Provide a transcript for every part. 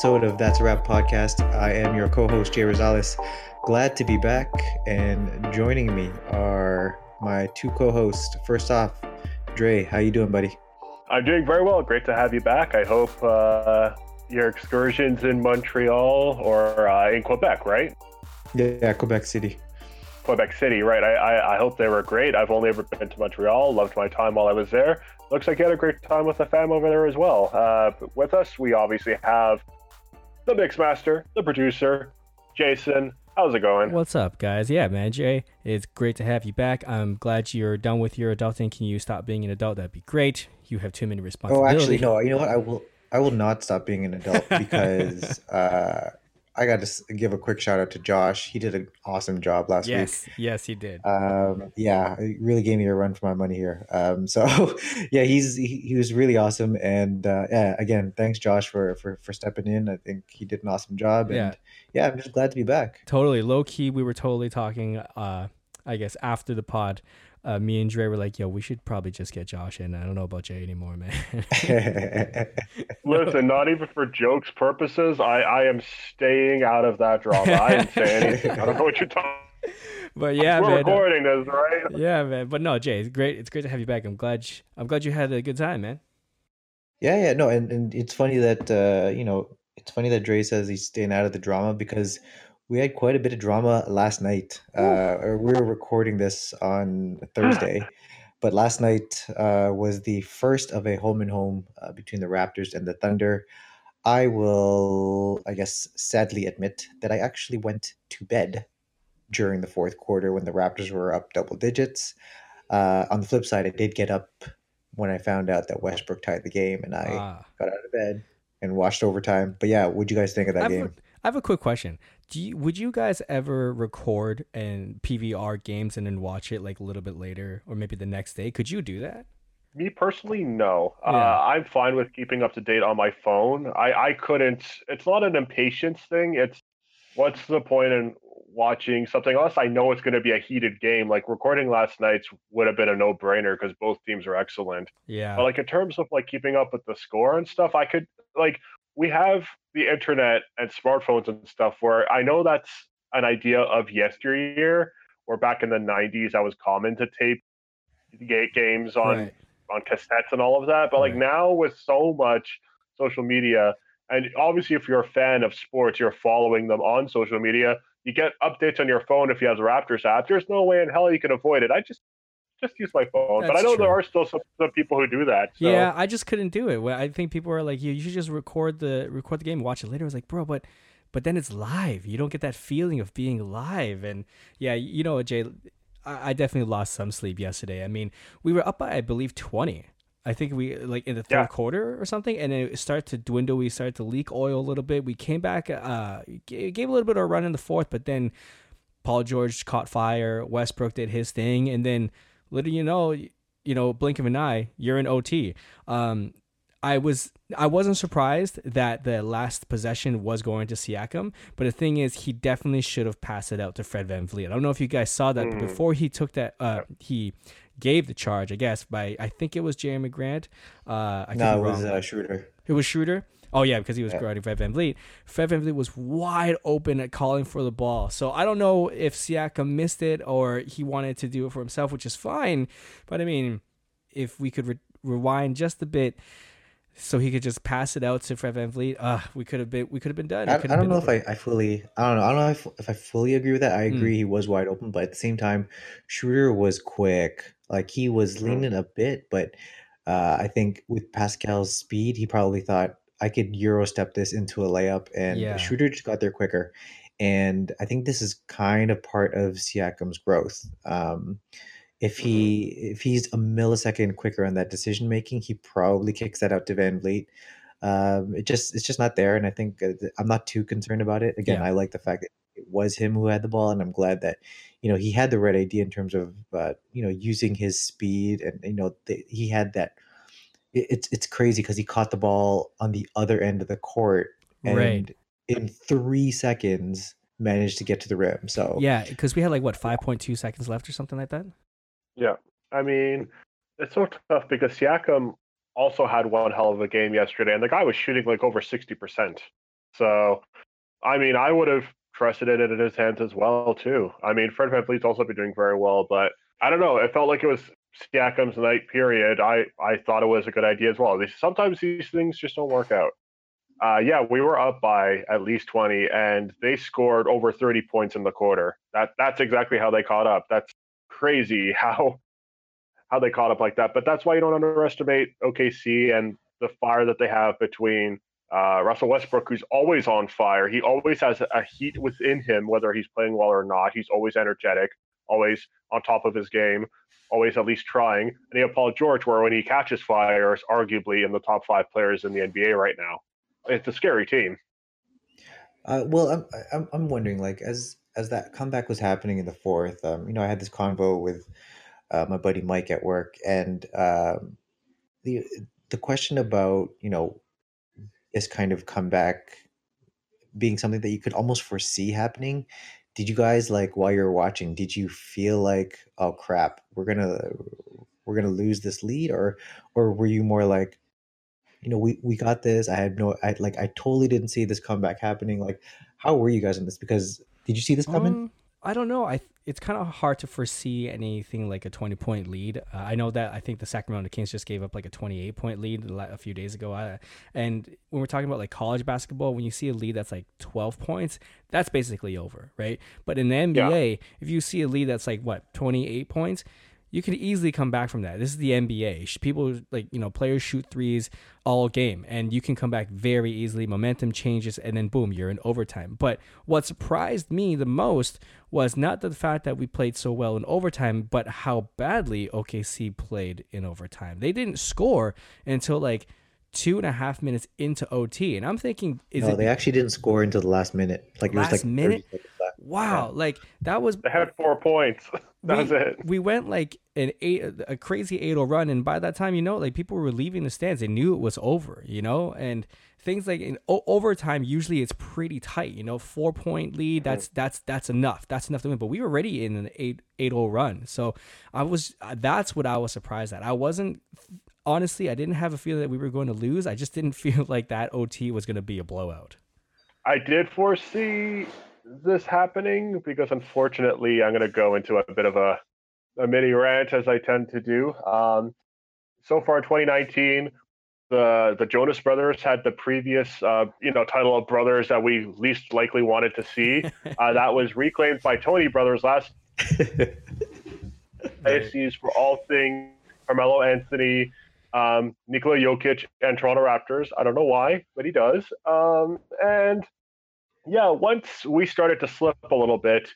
episode of That's a Wrap podcast. I am your co-host Jay Rosales. Glad to be back, and joining me are my two co-hosts. First off, Dre, how you doing, buddy? I'm doing very well. Great to have you back. I hope uh, your excursions in Montreal or uh, in Quebec, right? Yeah, yeah, Quebec City. Quebec City, right? I, I, I hope they were great. I've only ever been to Montreal. Loved my time while I was there. Looks like you had a great time with the fam over there as well. Uh, with us, we obviously have the mixmaster, the producer, Jason. How's it going? What's up, guys? Yeah, man, Jay, it's great to have you back. I'm glad you're done with your adulting. Can you stop being an adult? That'd be great. You have too many responsibilities. Oh, responsibilities. actually, no. You know what? I will. I will not stop being an adult because uh, I got to give a quick shout out to Josh. He did an awesome job last week. Yes, yes, he did. um yeah it really gave me a run for my money here um so yeah he's he, he was really awesome and uh yeah again thanks josh for for for stepping in i think he did an awesome job and Yeah. yeah, i'm just glad to be back totally low key. We were totally talking. Uh, I guess after the pod, uh, me and Dre were like, "Yo, we should probably just get Josh in." I don't know about Jay anymore, man. Listen, not even for jokes purposes, I, I am staying out of that drama. I didn't say anything. I don't know what you're talking. but yeah, We're man. uh, recording this, right? yeah, man. But no, Jay, it's great. It's great to have you back. I'm glad. You, I'm glad you had a good time, man. yeah yeah no and, and it's funny that uh you know it's funny that Dre says he's staying out of the drama because we had quite a bit of drama last night uh or we were recording this on thursday but last night uh was the first of a home and home uh, between the raptors and the thunder I will, I guess, sadly admit that I actually went to bed during the fourth quarter when the Raptors were up double digits. Uh, on the flip side, I did get up when I found out that Westbrook tied the game, and I Ah. got out of bed and watched overtime. But yeah, what'd you guys think of that have, game? I have a quick question. Do you, would you guys ever record and PVR games and then watch it like a little bit later or maybe the next day? Could you do that? Me personally, no. Yeah. Uh, I'm fine with keeping up to date on my phone. I, I couldn't. It's not an impatience thing. It's what's the point in watching something unless I know it's going to be a heated game. Like recording last night's would have been a no brainer because both teams are excellent. Yeah. But like in terms of like keeping up with the score and stuff, I could like we have the internet and smartphones and stuff where I know that's an idea of yesteryear. Where back in the '90s, that was common to tape games on right. on cassettes and all of that. But like now with so much social media, and obviously if you're a fan of sports, you're following them on social media. You get updates on your phone if you have the Raptors app. There's no way in hell you can avoid it. I just just use my phone. but I That's know there are still some, some people who do that. So. Yeah, I just couldn't do it. I think people are like, you, you should just record the record the game watch it later. I was like, bro, but but then it's live. You don't get that feeling of being live. And yeah, you know, Jay, I, I definitely lost some sleep yesterday. I mean, we were up by I believe twenty. I think we like in the third Yeah. quarter or something, and it started to dwindle. We started to leak oil a little bit. We came back, uh, gave a little bit of a run in the fourth, but then Paul George caught fire. Westbrook did his thing, and then little you know, you know, blink of an eye, you're in OT. Um, I was I wasn't surprised that the last possession was going to Siakam, but the thing is, he definitely should have passed it out to Fred VanVleet. I don't know if you guys saw that, but Mm. before he took that, uh, he gave the charge, I guess, by I think it was Jerami Grant. Uh, I No, it was uh, Schroeder. It was Schroeder. Oh yeah, because he was Yeah. guarding Fred VanVleet. Fred VanVleet was wide open at calling for the ball. So I don't know if Siakam missed it or he wanted to do it for himself, which is fine. But I mean, if we could re- rewind just a bit, so he could just pass it out to Fred VanVleet, uh, we could have been we could have been done. I, I don't know if. I, I fully I don't know I don't know if, if I fully agree with that. I Mm. agree he was wide open, but at the same time, Schroeder was quick. Like he was leaning a bit, but uh, I think with Pascal's speed, he probably thought I could euro step this into a layup, and Yeah. Schroeder just got there quicker. And I think this is kind of part of Siakam's growth. Um, if he if he's a millisecond quicker on that decision making, he probably kicks that out to VanVleet. Um, it just it's just not there, and I think uh, I'm not too concerned about it. Again, Yeah. I like the fact that it was him who had the ball, and I'm glad that you know he had the right idea in terms of uh, you know using his speed, and you know the, he had that. It- It's it's crazy because he caught the ball on the other end of the court, and Right. in three seconds managed to get to the rim. So Yeah, because we had like what five point two seconds left or something like that. Yeah. I mean, it's so tough because Siakam also had one hell of a game yesterday, and the guy was shooting like over 60%. So, I mean, I would have trusted it in his hands as well too. I mean, Fred VanVleet's also been doing very well, but I don't know. It felt like it was Siakam's night period. I I thought it was a good idea as well. Sometimes these things just don't work out. Uh, yeah, we were up by at least 20, and they scored over 30 points in the quarter. That that's exactly how they caught up. That's crazy how how they caught up like that. But that's why you don't underestimate OKC and the fire that they have between uh, Russell Westbrook, who's always on fire. He always has a heat within him, whether he's playing well or not. He's always energetic, always on top of his game, always at least trying. And you have Paul George, where when he catches fire, is arguably in the top five players in the NBA right now. It's a scary team. Uh, well, I'm, I'm I'm wondering, like, as as that comeback was happening in the fourth, um, you know, I had this convo with uh, my buddy Mike at work, and um, the the question about you know this kind of comeback being something that you could almost foresee happening. Did you guys like while you're watching? Did you feel like, oh crap, we're gonna we're gonna lose this lead, or or were you more like, you know, we we got this. I had no, I like, I totally didn't see this comeback happening. Like, how were you guys in this? Because did you see this coming? Um, I don't know. I it's kind of hard to foresee anything like a 20 point lead. Uh, I know that I think the Sacramento Kings just gave up like a 28 point lead a few days ago. Uh, and when we're talking about like college basketball, when you see a lead that's like 12 points, that's basically over, right? But in the NBA, yeah. if you see a lead that's like what 28 points, you can easily come back from that. This is the NBA. People like, you know, players shoot threes all game and you can come back very easily. Momentum changes and then boom, you're in overtime. But what surprised me the most was not the fact that we played so well in overtime, but how badly OKC played in overtime. They didn't score until like two and a half minutes into OT, and I'm thinking, is no, it? They actually didn't score until the last minute. Like last it was like minute. Wow, yeah. like that was. They had four points. That's we, it. We went like an eight, a crazy 8-0 run, and by that time, you know, like people were leaving the stands. They knew it was over, you know, and things like in o- overtime usually it's pretty tight you know? Four point lead that's that's that's enough. That's enough to win. But we were already in an 8 8 0 run. So i was uh, that's what i was surprised at. I wasn't honestly i didn't have a feeling that we were going to lose. I just didn't feel like that ot was going to be a blowout. I did foresee this happening because unfortunately I'm going to go into a bit of a, a mini rant as I tend to do. Um, so far in 2019, the the Jonas Brothers had the previous uh, you know title of brothers that we least likely wanted to see. Uh, that was reclaimed by Tony Brothers last. ISCs for all things Carmelo Anthony, um, Nikola Jokic, and Toronto Raptors. I don't know why, but he does. Um, and yeah, once we started to slip a little bit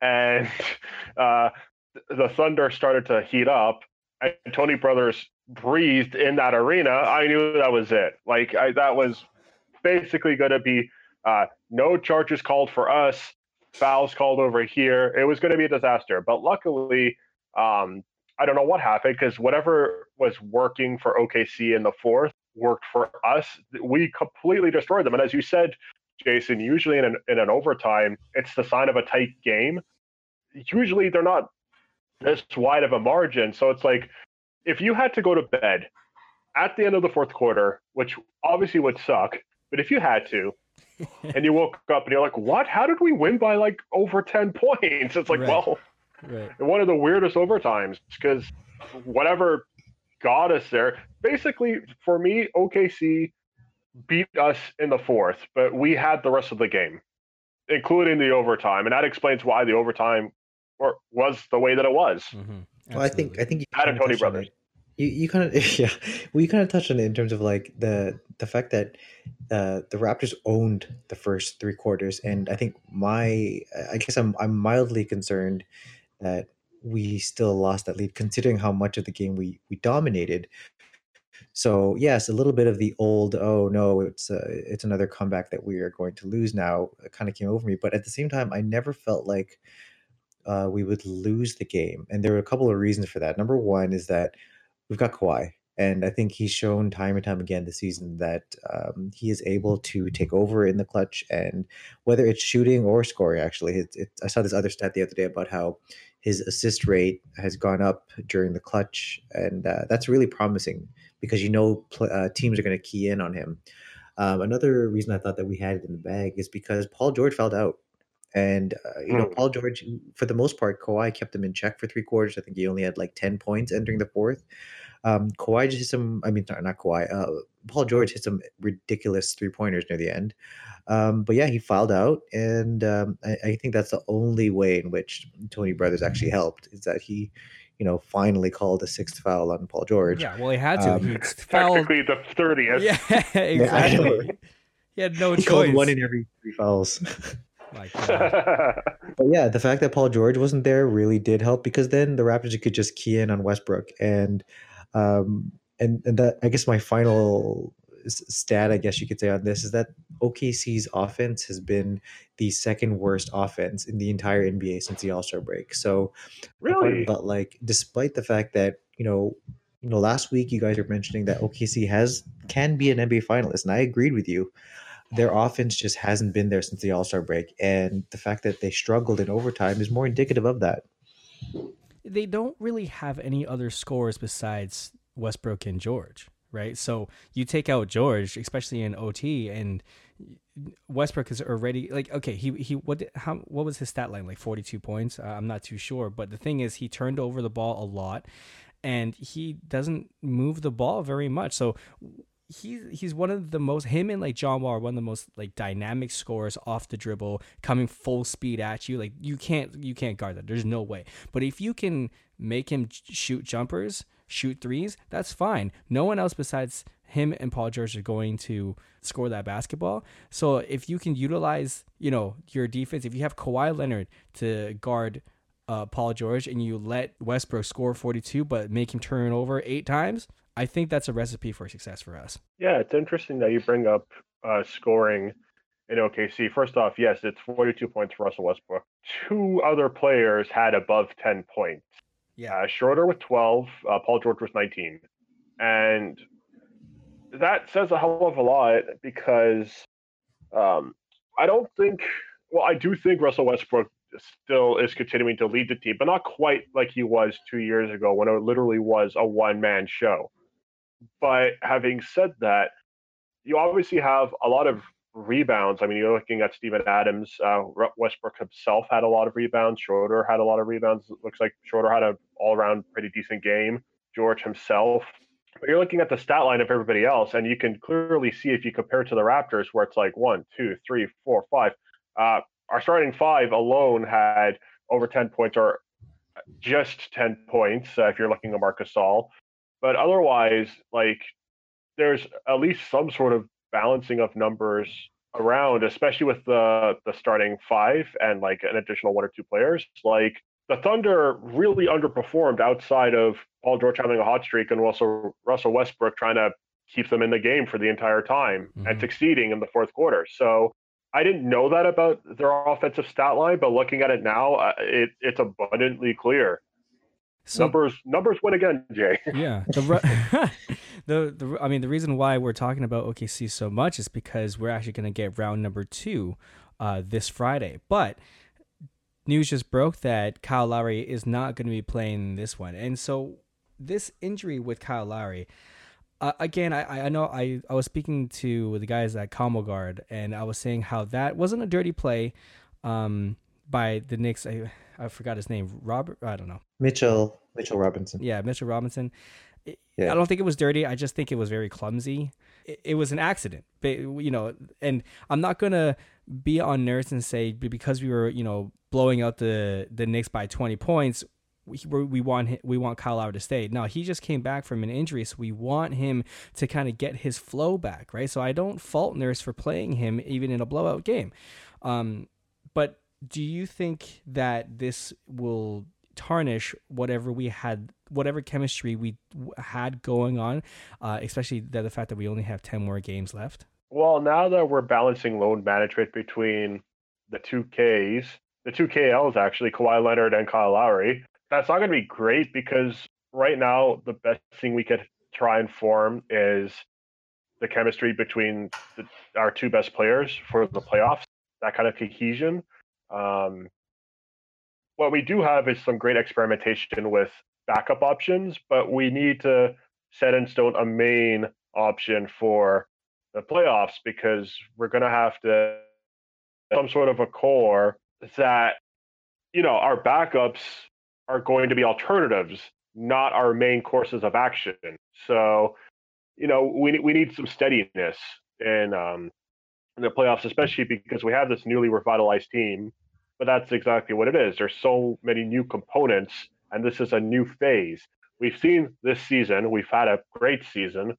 and uh, the Thunder started to heat up, and Tony Brothers breathed in that arena, I knew that was it. Like I, that was basically going to be uh, no charges called for us, fouls called over here. It was going to be a disaster. But luckily, um, I don't know what happened because whatever was working for OKC in the fourth worked for us. We completely destroyed them. And as you said, Jason, usually in an, in an overtime, it's the sign of a tight game. Usually they're not this wide of a margin. So it's like if you had to go to bed at the end of the fourth quarter, which obviously would suck, but if you had to, and you woke up and you're like, what? How did we win by like over 10 points? It's like, right. well, right. one of the weirdest overtimes because whatever got us there, basically for me, OKC beat us in the fourth, but we had the rest of the game, including the overtime, and that explains why the overtime or was the way that it was. Mm-hmm. Well, I think I think you had a Tony Brothers. You, you kind of yeah, well, you kind of touched on it in terms of like the the fact that uh, the Raptors owned the first three quarters, and I think my I guess I'm I'm mildly concerned that we still lost that lead, considering how much of the game we we dominated. So yes, a little bit of the old oh no, it's uh, it's another comeback that we are going to lose now kind of came over me. But at the same time, I never felt like uh, we would lose the game, and there were a couple of reasons for that. Number one is that we've got Kawhi, and I think he's shown time and time again this season that um, he is able to take over in the clutch, and whether it's shooting or scoring. Actually, it, it, I saw this other stat the other day about how his assist rate has gone up during the clutch, and uh, that's really promising because you know uh, teams are going to key in on him. Um, another reason I thought that we had it in the bag is because Paul George fouled out. And, uh, you know, Mm. Paul George, for the most part, Kawhi kept him in check for three quarters. I think he only had like 10 points entering the fourth. Um, Kawhi just hit some, I mean, not, not Kawhi, uh, Paul George hit some ridiculous three pointers near the end. Um, but yeah, he fouled out. And um, I, I think that's the only way in which Tony Brothers actually helped is that he, you know, finally called a sixth foul on Paul George. Yeah, well, he had to. Um, he fouled. Technically the thirtieth. Yeah, Yeah, exactly. He had no He choice. called one in every three fouls. My God. But yeah, the fact that Paul George wasn't there really did help because then the Raptors could just key in on Westbrook and um and, and that I guess my final s- stat I guess you could say on this is that OKC's offense has been the second worst offense in the entire NBA since the All-Star break. So really? felt like despite the fact that, you know, you know, last week you guys were mentioning that OKC has can be an NBA finalist, and I agreed with you their offense just hasn't been there since the All Star break, and the fact that they struggled in overtime is more indicative of that. they don't really have any other scores besides Westbrook and George, right? So you take out George, especially in OT, and Westbrook is already like okay. He he what how what was his stat line like forty two points? Uh, I'm not too sure, but the thing is he turned over the ball a lot, and he doesn't move the ball very much. So he's he's one of the most him and like John Wall are one of the most like dynamic scorers off the dribble, coming full speed at you. Like you can't you can't guard that. There's no way. But if you can make him shoot jumpers, shoot threes, that's fine. No one else besides him and Paul George are going to score that basketball. So if you can utilize, you know, your defense, if you have Kawhi Leonard to guard uh, Paul George and you let Westbrook score 42 but make him turn over 8 times, I think that's a recipe for success for us. Yeah, it's interesting that you bring up uh, scoring in OKC. First off, yes, it's 42 points for Russell Westbrook. Two other players had above 10 points. Yeah. Uh, Schroeder with 12, uh, Paul George was 19. And that says a hell of a lot because um, I don't think, well, I do think Russell Westbrook still is continuing to lead the team, but not quite like he was two years ago when it literally was a one man show. But having said that, you obviously have a lot of rebounds. I mean, you're looking at Steven Adams. Uh, Westbrook himself had a lot of rebounds. Schroeder had a lot of rebounds. It looks like Schroeder had an all around pretty decent game. George himself. But you're looking at the stat line of everybody else, and you can clearly see if you compare to the Raptors, where it's like one, two, three, four, five. Uh, our starting five alone had over 10 points, or just 10 points uh, if you're looking at Marcus Gasol. But otherwise, like there's at least some sort of balancing of numbers around, especially with the the starting five and like an additional one or two players. Like the Thunder really underperformed outside of Paul George having a hot streak and Russell Russell Westbrook trying to keep them in the game for the entire time Mhm. and succeeding in the fourth quarter. So I didn't know that about their offensive stat line, but looking at it now, uh, it, it's abundantly clear. So numbers numbers win again, Jay. yeah, the, the the I mean the reason why we're talking about OKC so much is because we're actually going to get round number two uh, this Friday. But news just broke that Kyle Lowry is not going to be playing this one, and so this injury with Kyle Lowry. Uh, again, I I know I, I was speaking to the guys at Combo Guard, and I was saying how that wasn't a dirty play um, by the Knicks. I, I forgot his name. Robert. I don't know. Mitchell Mitchell Robinson. Yeah, Mitchell Robinson. I- Yeah. I don't think it was dirty. I just think it was very clumsy. It, it was an accident, but you know, and I'm not gonna be on Nurse and say because we were you know blowing out the the Knicks by 20 points. We, we're- want we want Kyle Lowry to stay. No, he just came back from an injury, so we want him to kind of get his flow back, right? So I don't fault Nurse for playing him even in a blowout game. Um, but do you think that this will tarnish whatever we had, whatever chemistry we had going on, uh, especially the, the fact that we only have 10 more games left? Well, now that we're balancing load management between the two Ks, the two KLs actually, Kawhi Leonard and Kyle Lowry, that's not going to be great because right now the best thing we could try and form is the chemistry between the, our two best players for the playoffs, that kind of cohesion. Um, what we do have is some great experimentation with backup options, but we need to set in stone a main option for the playoffs because we're going to have to some sort of a core that you know our backups are going to be alternatives, not our main courses of action. So, you know, we we need some steadiness in um, in the playoffs, especially because we have this newly revitalized team. But that's exactly what it is. There's so many new components, and this is a new phase. We've seen this season, we've had a great season,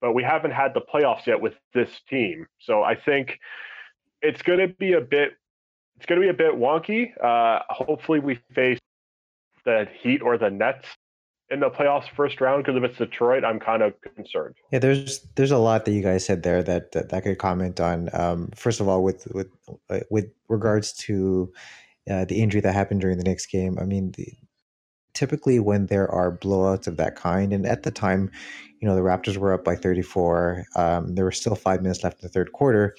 but we haven't had the playoffs yet with this team. So I think it's going to be a bit it's going to be a bit wonky. Uh, hopefully, we face the Heat or the Nets in the playoffs first round because if it's Detroit, I'm kind of concerned. Yeah, there's there's a lot that you guys said there that that, I could comment on. Um, first of all, with with uh, with regards to uh, the injury that happened during the next game, I mean, the, typically when there are blowouts of that kind, and at the time, you know, the Raptors were up by 34. Um, there were still five minutes left in the third quarter.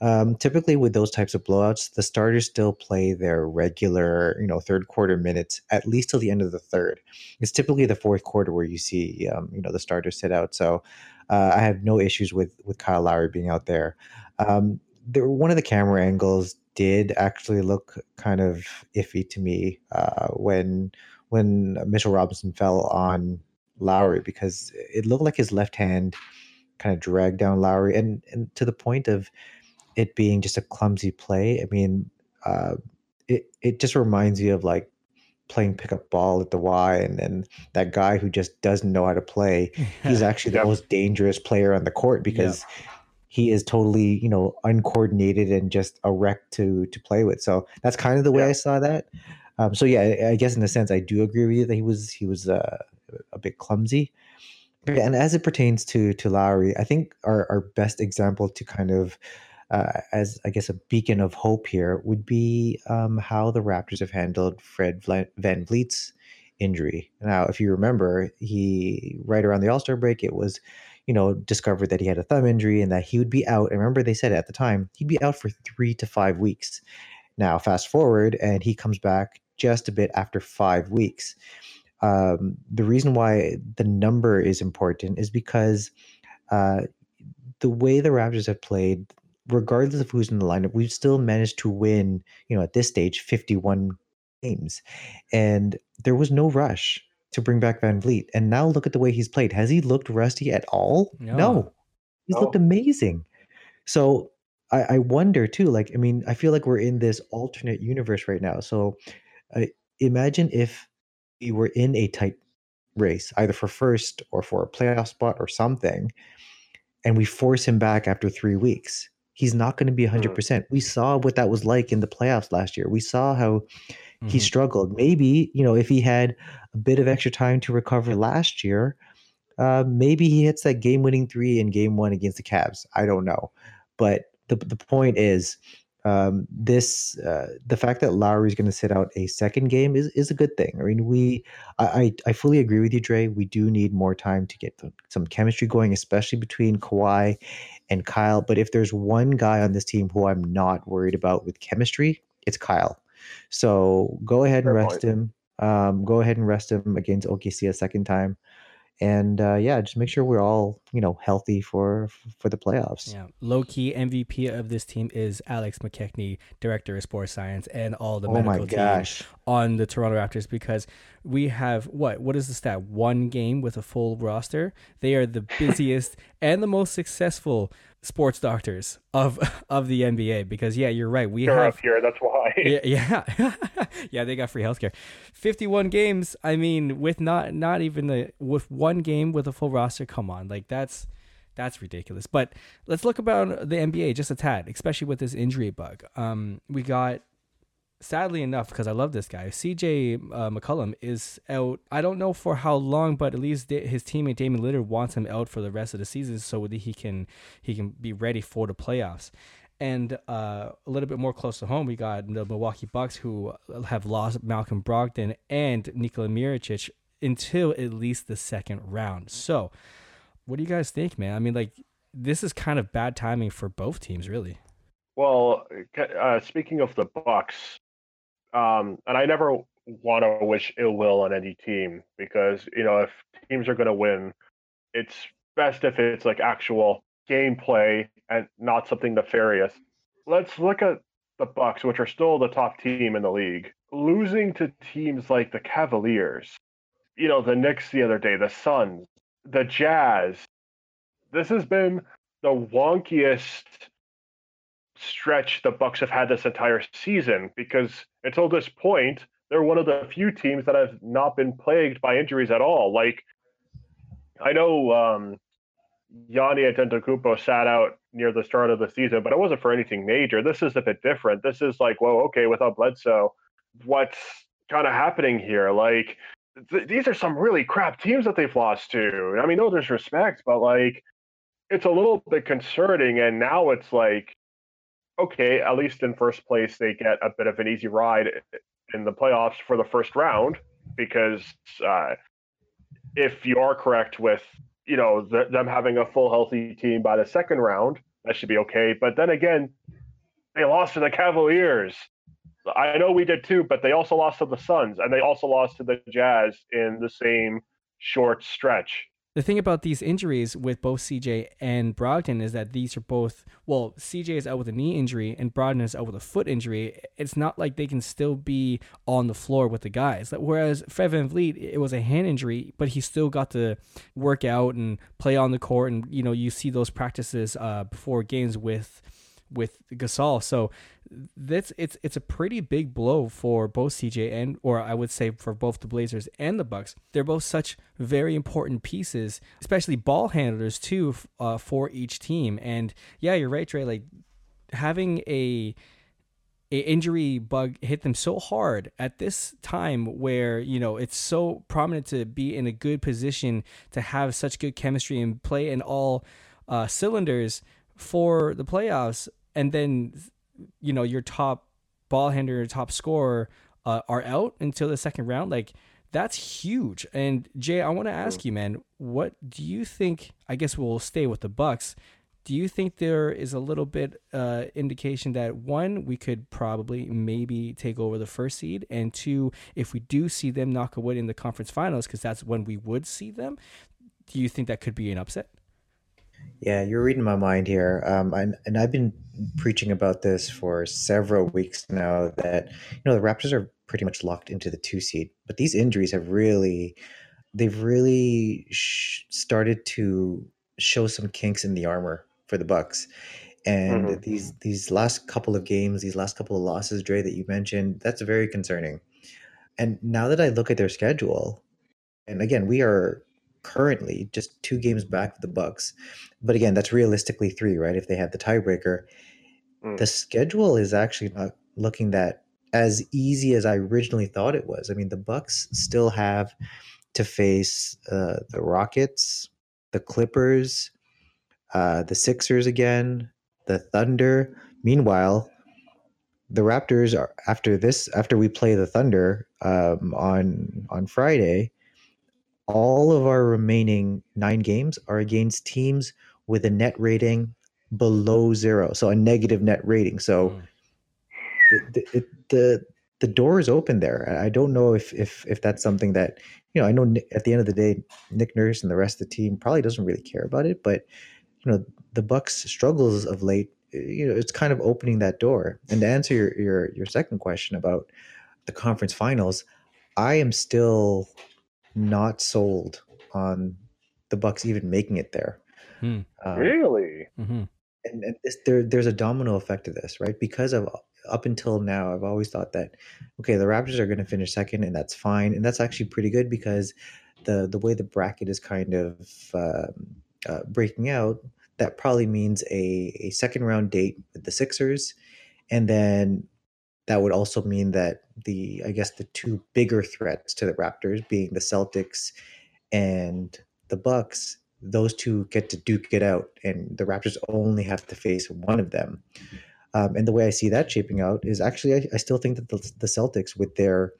Um, typically, with those types of blowouts, the starters still play their regular, you know, third quarter minutes at least till the end of the third. It's typically the fourth quarter where you see, um, you know, the starters sit out. So uh, I have no issues with with Kyle Lowry being out there. Um, there, one of the camera angles did actually look kind of iffy to me uh, when when Mitchell Robinson fell on Lowry because it looked like his left hand kind of dragged down Lowry, and and to the point of it being just a clumsy play. I mean, uh, it it just reminds you of like playing pickup ball at the Y, and then that guy who just doesn't know how to play. He's actually the most dangerous player on the court because he is totally you know uncoordinated and just a wreck to to play with. So that's kind of the way Yeah. I saw that. Um, so yeah, I, I guess in a sense I do agree with you that he was he was uh, a bit clumsy. And as it pertains to to Lowry, I think our, our best example to kind of uh, as I guess a beacon of hope here would be um, how the Raptors have handled Fred VanVleet's injury. Now, if you remember, he right around the All Star break, it was you know discovered that he had a thumb injury and that he would be out. I remember they said at the time he'd be out for three to five weeks. Now, fast forward, and he comes back just a bit after five weeks. Um, the reason why the number is important is because uh, the way the Raptors have played, regardless of who's in the lineup, we've still managed to win, you know, at this stage, 51 games. And there was no rush to bring back VanVleet. And now look at the way he's played. Has he looked rusty at all? No. He's No. looked amazing. So I, I wonder too, like, I mean, I feel like we're in this alternate universe right now. So uh, imagine if we were in a tight race, either for first or for a playoff spot or something, and we force him back after three weeks. He's not going to be 100%. We saw what that was like in the playoffs last year. We saw how he Mhm. struggled. Maybe, you know, if he had a bit of extra time to recover last year, uh, maybe he hits that game winning three in game one against the Cavs. I don't know. But the, the point is, um, this uh, the fact that Lowry's going to sit out a second game is, is a good thing. I mean, we I, I I fully agree with you, Dre. We do need more time to get the, some chemistry going, especially between Kawhi and Kyle. But if there's one guy on this team who I'm not worried about with chemistry, it's Kyle. So go ahead and Fair rest point. him. Um, go ahead and rest him against OKC a second time, and uh, yeah, just make sure we're all you know healthy for for the playoffs. Yeah, low key MVP of this team is Alex McKechnie, director of sports science, and all the oh medical team on the Toronto Raptors because we have what? What is the stat? One game with a full roster. They are the busiest and the most successful sports doctors of of the NBA. Because yeah, you're right. We You're have up here. That's why. yeah, yeah, yeah. They got free healthcare. Fifty-one games. I mean, with not not even the with one game with a full roster. Come on, like that's that's ridiculous. But let's look about the NBA just a tad, especially with this injury bug. Um, we got sadly enough because I love this guy. CJ uh, McCollum is out. I don't know for how long, but at least his teammate Damian Lillard wants him out for the rest of the season so that he can he can be ready for the playoffs. And uh, a little bit more close to home, we got the Milwaukee Bucks who have lost Malcolm Brogdon and Nikola Mirotic until at least the second round. So, what do you guys think, man? I mean, like this is kind of bad timing for both teams, really. Well, uh, speaking of the Bucks, um, and I never want to wish ill will on any team because you know if teams are going to win, it's best if it's like actual gameplay and not something nefarious. Let's look at the Bucks, which are still the top team in the league, losing to teams like the Cavaliers, you know, the Knicks the other day, the Suns, the Jazz. This has been the wonkiest stretch the Bucks have had this entire season because until this point, they're one of the few teams that have not been plagued by injuries at all. Like I know um, Yanni Antetokounmpo sat out near the start of the season, but it wasn't for anything major. This is a bit different. This is like, well, okay, without Bledsoe, what's kind of happening here? Like, th- these are some really crap teams that they've lost to. I mean, no disrespect, but like, it's a little bit concerning. And now it's like, okay, at least in first place, they get a bit of an easy ride in the playoffs for the first round because uh, if you are correct with you know th- them having a full healthy team by the second round, that should be okay. But then again, they lost to the Cavaliers. I know we did too, but they also lost to the Suns and they also lost to the Jazz in the same short stretch the thing about these injuries with both CJ and Brogdon is that these are both well, CJ is out with a knee injury and Brogdon is out with a foot injury. It's not like they can still be on the floor with the guys. Whereas Fred VanVleet, it was a hand injury, but he still got to work out and play on the court. And you know, you see those practices uh, before games with with Gasol. So that's it's it's a pretty big blow for both CJ and or I would say for both the Blazers and the Bucks. They're both such very important pieces, especially ball handlers too uh, for each team. And yeah, you're right, Trey. Like having a a injury bug hit them so hard at this time where you know it's so prominent to be in a good position to have such good chemistry and play in all uh, cylinders for the playoffs and then you know your top ball handler, your top scorer uh, are out until the second round, like that's huge. And Jay, I want to ask you, man, what do you think? I guess we'll stay with the Bucks. Do you think there is a little bit uh, indication that one, we could probably maybe take over the first seed, and two, if we do see them knock a win in the conference finals, because that's when we would see them, do you think that could be an upset? Yeah, you're reading my mind here. Um, and, and I've been preaching about this for several weeks now that, you know, the Raptors are pretty much locked into the two seed, but these injuries have really, they've really sh- started to show some kinks in the armor for the Bucks. And mm-hmm. these these last couple of games, these last couple of losses, Dre, that you mentioned, that's very concerning. And now that I look at their schedule, and again, we are currently just two games back of the Bucks. But again, that's realistically three, right? If they have the tiebreaker, mm. the schedule is actually not looking that as easy as I originally thought it was. I mean, the Bucks still have to face uh, the Rockets, the Clippers, uh, the Sixers again, the Thunder. Meanwhile, the Raptors are after this after we play the Thunder um, on on Friday all of our remaining nine games are against teams with a net rating below zero, so a negative net rating. So mm. it, it, the the door is open there. I don't know if if if that's something that you know. I know at the end of the day, Nick Nurse and the rest of the team probably doesn't really care about it, but you know the Bucks' struggles of late. You know, it's kind of opening that door. And to answer your your your second question about the conference finals, I am still not sold on the Bucks even making it there. Hmm. Um, really? Mm-hmm. And, and this, there, there's a domino effect to this, right? Because of up until now, I've always thought that okay, the Raptors are going to finish second, and that's fine, and that's actually pretty good because the the way the bracket is kind of uh, uh, breaking out, that probably means a, a second round date with the Sixers, and then that would also mean that the I guess the two bigger threats to the Raptors being the Celtics and the Bucks, those two get to duke it out, and the Raptors only have to face one of them. Um, and the way I see that shaping out is actually I, I still think that the, the Celtics with their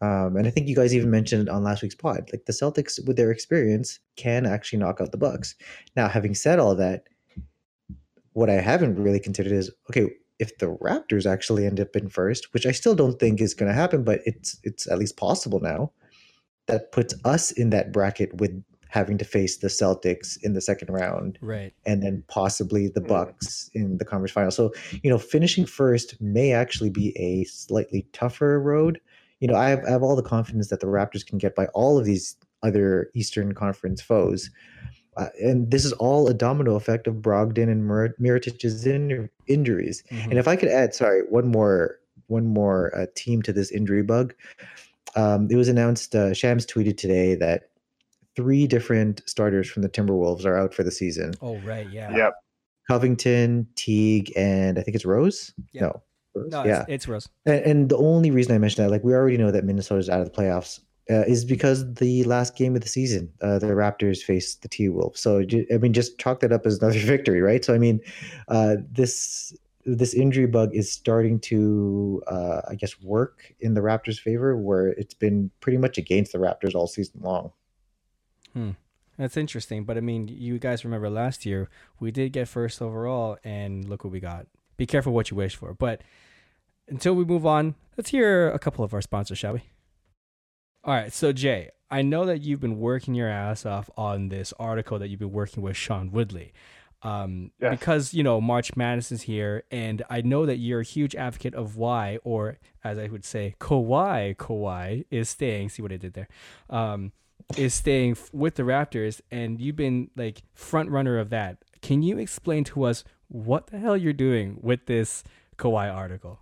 um, and I think you guys even mentioned on last week's pod, like the Celtics with their experience can actually knock out the Bucks. Now, having said all that, what I haven't really considered is okay, if the Raptors actually end up in first, which I still don't think is going to happen, but it's it's at least possible now. That puts us in that bracket with having to face the Celtics in the second round, right, and then possibly the hmm. Bucks in the conference final. So you know, finishing first may actually be a slightly tougher road. You know, I have, I have all the confidence that the Raptors can get by all of these other Eastern Conference foes. Uh, and this is all a domino effect of Brogdon and Mir- Mirotic's in- injuries. Mm-hmm. And if I could add, sorry, one more one more uh, team to this injury bug. Um, it was announced. Uh, Shams tweeted today that three different starters from the Timberwolves are out for the season. Oh right, yeah. Yep. Covington, Teague, and I think it's Rose. Yep. No. Rose? No, yeah, it's, it's Rose. And, and, the only reason I mentioned that, like, we already know that Minnesota's out of the playoffs, uh, is because the last game of the season, uh, the Raptors faced the T Wolves. So I mean, just chalk that up as another victory, right? So I mean, uh, this this injury bug is starting to, uh, I guess, work in the Raptors' favor, where it's been pretty much against the Raptors all season long. Hmm. That's interesting. But I mean, you guys remember last year, we did get first overall, and look what we got. Be careful what you wish for. But until we move on, let's hear a couple of our sponsors, shall we? All right. So, Jay, I know that you've been working your ass off on this article that you've been working with Sean Woodley um, yes. because you know March Madness is here, and I know that you're a huge advocate of why, or as I would say, Kawhi, Kawhi is staying. See what I did there? Um, is staying f- with the Raptors, and you've been like front runner of that. Can you explain to us what the hell you're doing with this Kawhi article?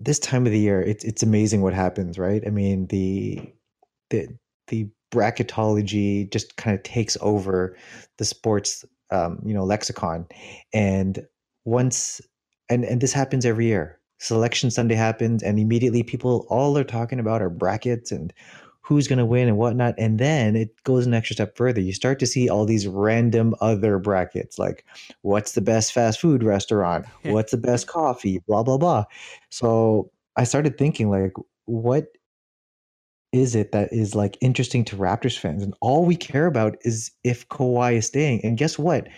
This time of the year, it's it's amazing what happens, right? I mean the the the bracketology just kind of takes over the sports um, you know lexicon. And once and and this happens every year. Selection sunday happens and immediately people all they're talking about are brackets and who's going to win and whatnot and then it goes an extra step further. You start to see all these random other brackets like what's the best fast food restaurant? What's the best coffee? Blah blah blah. So i started thinking like what is it that is like interesting to Raptors fans? And all we care about is if Kawhi is staying. And guess what?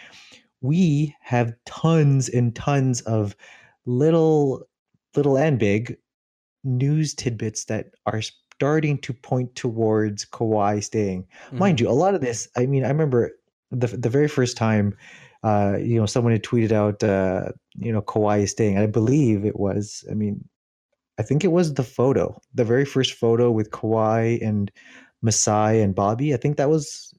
We have tons and tons of little, little and big news tidbits that are starting to point towards Kawhi staying. Mm-hmm. Mind you, a lot of this, I mean, I remember the the very first time uh, you know, someone had tweeted out, uh, you know, Kawhi is staying. I believe it was. I mean, I think it was the photo, the very first photo with Kawhi and Masai and Bobby. I think that was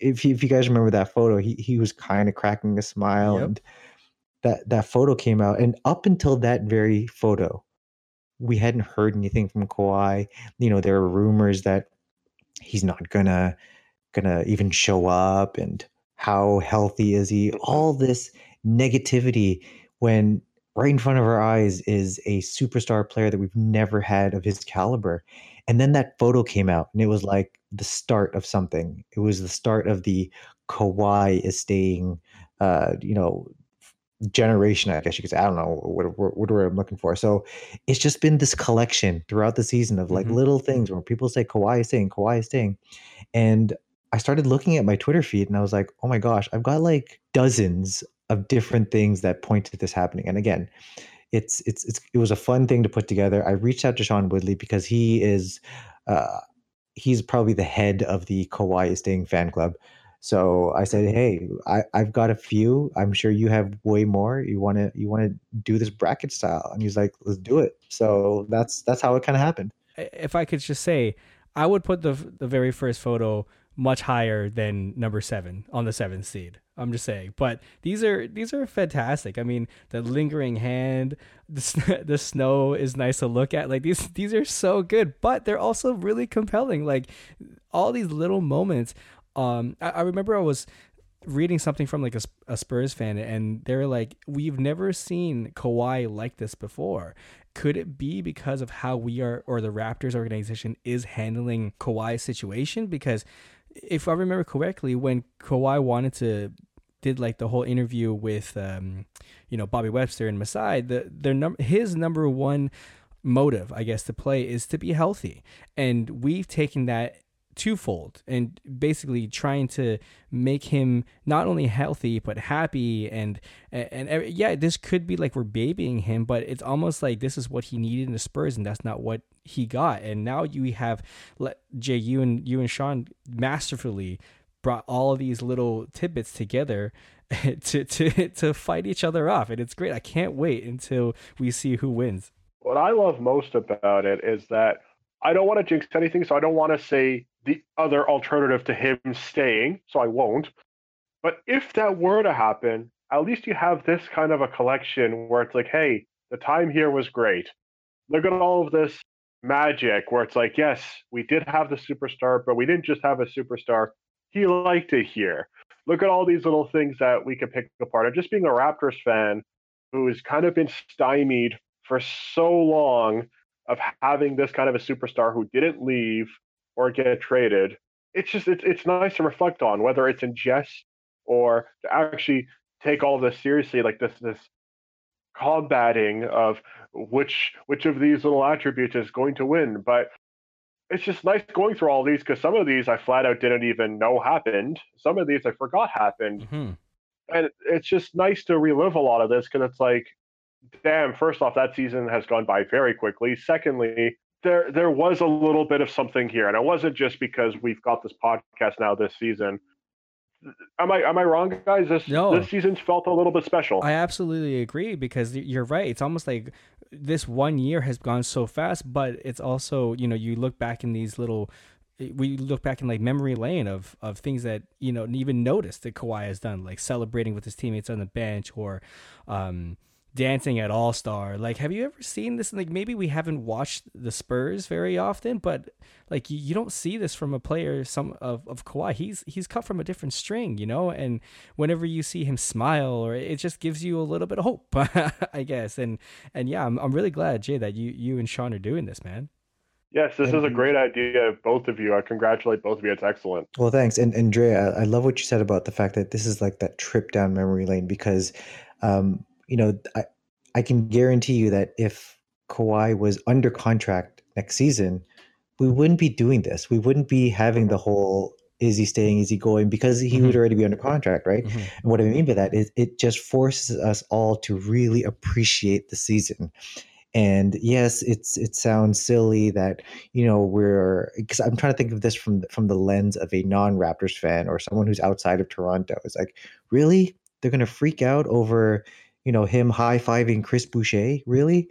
if you, if you guys remember that photo, he he was kind of cracking a smile yep. and that that photo came out and up until that very photo, we hadn't heard anything from Kawhi. You know, there were rumors that he's not gonna gonna even show up and how healthy is he? All this negativity when right in front of our eyes is a superstar player that we've never had of his caliber. And then that photo came out, and it was like the start of something. It was the start of the Kawhi is staying, uh, you know, generation. I guess you could say. I don't know what, what, what I'm looking for. So it's just been this collection throughout the season of like mm-hmm. little things where people say Kawhi is staying, Kawhi is staying, and I started looking at my Twitter feed, and I was like, oh my gosh, I've got like dozens of different things that point to this happening. And again, it's it's, it's it was a fun thing to put together. I reached out to Sean Woodley because he is uh, he's probably the head of the Kawhi staying fan club. So I said, "Hey, I, I've got a few. I'm sure you have way more. You want to you want to do this bracket style?" And he's like, "Let's do it." So that's that's how it kind of happened. If I could just say, I would put the the very first photo much higher than number seven on the seventh seed. I'm just saying, but these are these are fantastic. I mean, the lingering hand, the the snow is nice to look at. Like these these are so good, but they're also really compelling. Like all these little moments. Um, I, I remember I was reading something from like a, a Spurs fan, and they're like, "We've never seen Kawhi like this before." Could it be because of how we are, or the Raptors organization is handling Kawhi's situation? Because if I remember correctly, when Kawhi wanted to did like the whole interview with um, you know Bobby Webster and Masai, the their num- his number one motive, I guess, to play is to be healthy, and we've taken that twofold and basically trying to make him not only healthy but happy and, and and, yeah this could be like we're babying him but it's almost like this is what he needed in the Spurs and that's not what he got and now you have let Jay you and you and Sean masterfully brought all of these little tidbits together to to to fight each other off, and it's great. I can't wait until we see who wins. What I love most about it is that I don't want to jinx anything, so I don't want to say the other alternative to him staying, so I won't. But if that were to happen, at least you have this kind of a collection where it's like, hey, the time here was great. Look at all of this magic where it's like, yes, we did have the superstar, but we didn't just have a superstar. He liked it here. Look at all these little things that we could pick apart. And just being a Raptors fan who has kind of been stymied for so long of having this kind of a superstar who didn't leave or get traded, it's just it's it's nice to reflect on whether it's in jest or to actually take all of this seriously, like this this combating of which which of these little attributes is going to win. But it's just nice going through all these because some of these I flat out didn't even know happened. Some of these I forgot happened. Mm-hmm. And it's just nice to relive a lot of this because it's like, damn, first off, that season has gone by very quickly. Secondly, there there was a little bit of something here. And it wasn't just because we've got this podcast now this season am I am I wrong, guys? This no. this season's felt a little bit special. I absolutely agree because you're right. It's almost like this one year has gone so fast, but it's also you know you look back in these little. We look back in like memory lane of of things that you know even noticed that Kawhi has done, like celebrating with his teammates on the bench, or um, dancing at All Star. Like, have you ever seen this? Like, maybe we haven't watched the Spurs very often, but like you, you don't see this from a player some of, of Kawhi. He's he's cut from a different string, you know. And whenever you see him smile, or it just gives you a little bit of hope, I guess. And and yeah, I'm I'm really glad Jay that you you and Sean are doing this, man. Yes, this is a great idea, both of you. I congratulate both of you. It's excellent. Well, thanks. And Andrea, I, I love what you said about the fact that this is like that trip down memory lane because um, you know, I, I can guarantee you that if Kawhi was under contract next season, we wouldn't be doing this. We wouldn't be having the whole is he staying, is he going, because he mm-hmm. would already be under contract, right? Mm-hmm. And what I mean by that is it just forces us all to really appreciate the season. And yes, it's it sounds silly that you know we're because I'm trying to think of this from from the lens of a non-Raptors fan or someone who's outside of Toronto. It's like really they're gonna freak out over you know him high fiving Chris Boucher, really.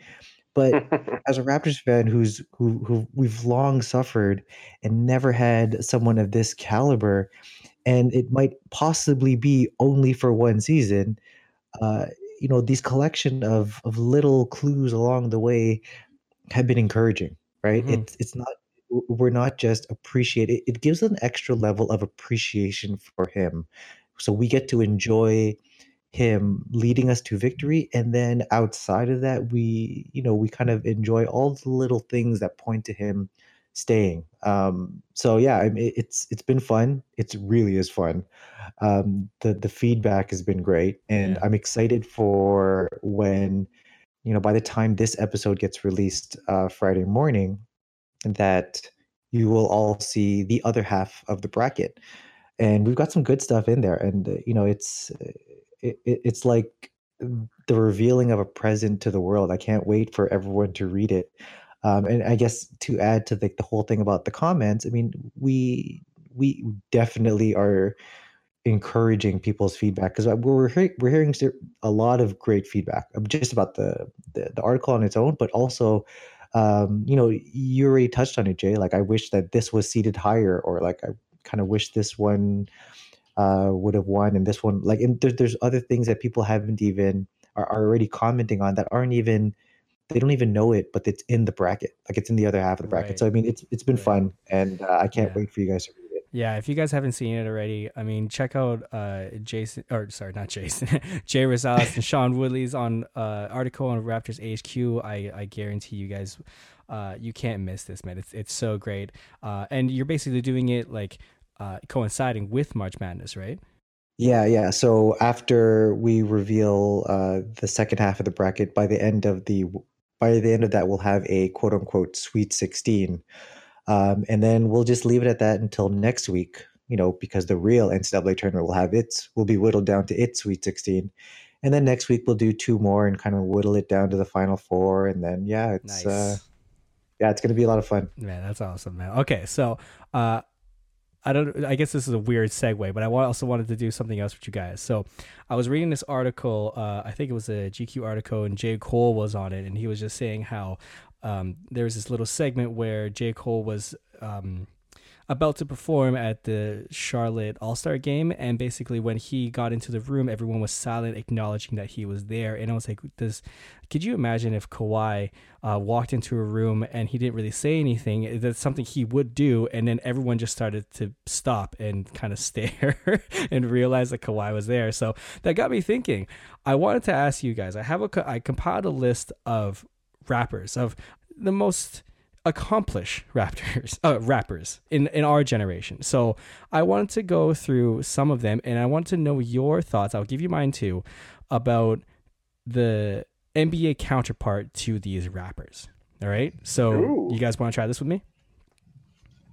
But as a Raptors fan, who's who who we've long suffered and never had someone of this caliber, and it might possibly be only for one season. Uh, you know, these collection of of little clues along the way have been encouraging, right? Mm-hmm. It's it's not we're not just appreciate it, it gives an extra level of appreciation for him. So we get to enjoy him leading us to victory and then outside of that we you know we kind of enjoy all the little things that point to him staying. Um so yeah I mean, it's it's been fun. It's really is fun. Um the the feedback has been great and yeah. i'm excited for when you know by the time this episode gets released uh friday morning that you will all see the other half of the bracket. And we've got some good stuff in there and uh, you know it's it, it's like the revealing of a present to the world. I can't wait for everyone to read it. Um, and I guess to add to the, the whole thing about the comments, I mean, we we definitely are encouraging people's feedback because we're we're hearing a lot of great feedback just about the, the, the article on its own, but also, um, you know, you already touched on it, Jay. Like, I wish that this was seated higher, or like I kind of wish this one uh, would have won, and this one like and there's there's other things that people haven't even are, are already commenting on that aren't even they don't even know it, but it's in the bracket, like it's in the other half of the bracket. Right. So I mean, it's it's been right. fun, and uh, I can't yeah. wait for you guys to read it. Yeah, if you guys haven't seen it already, I mean, check out uh, Jason or sorry, not Jason, Jay Rosales and Sean Woodley's on uh, article on Raptors HQ. I I guarantee you guys. Uh, you can't miss this, man. It's it's so great, uh, and you're basically doing it like uh, coinciding with March Madness, right? Yeah, yeah. So after we reveal uh, the second half of the bracket, by the end of the by the end of that, we'll have a quote unquote Sweet Sixteen, um, and then we'll just leave it at that until next week. You know, because the real NCAA tournament will have its will be whittled down to its Sweet Sixteen, and then next week we'll do two more and kind of whittle it down to the Final Four, and then yeah, it's uh, nice. uh, yeah, it's gonna be a lot of fun. Man, that's awesome, man. Okay, so uh, I don't. I guess this is a weird segue, but I also wanted to do something else with you guys. So, I was reading this article. Uh, I think it was a GQ article, and J. Cole was on it, and he was just saying how um, there was this little segment where J. Cole was um, about to perform at the Charlotte All Star game, and basically when he got into the room, everyone was silent, acknowledging that he was there. And I was like, "Does could you imagine if Kawhi uh, walked into a room and he didn't really say anything? That's something he would do, and then everyone just started to stop and kind of stare and realize that Kawhi was there. So that got me thinking. I wanted to ask you guys. I have a I compiled a list of rappers of the most accomplish rappers uh, rappers in in our generation. So I wanted to go through some of them, and I want to know your thoughts. I'll give you mine too about the NBA counterpart to these rappers. All right. So Ooh. you guys want to try this with me?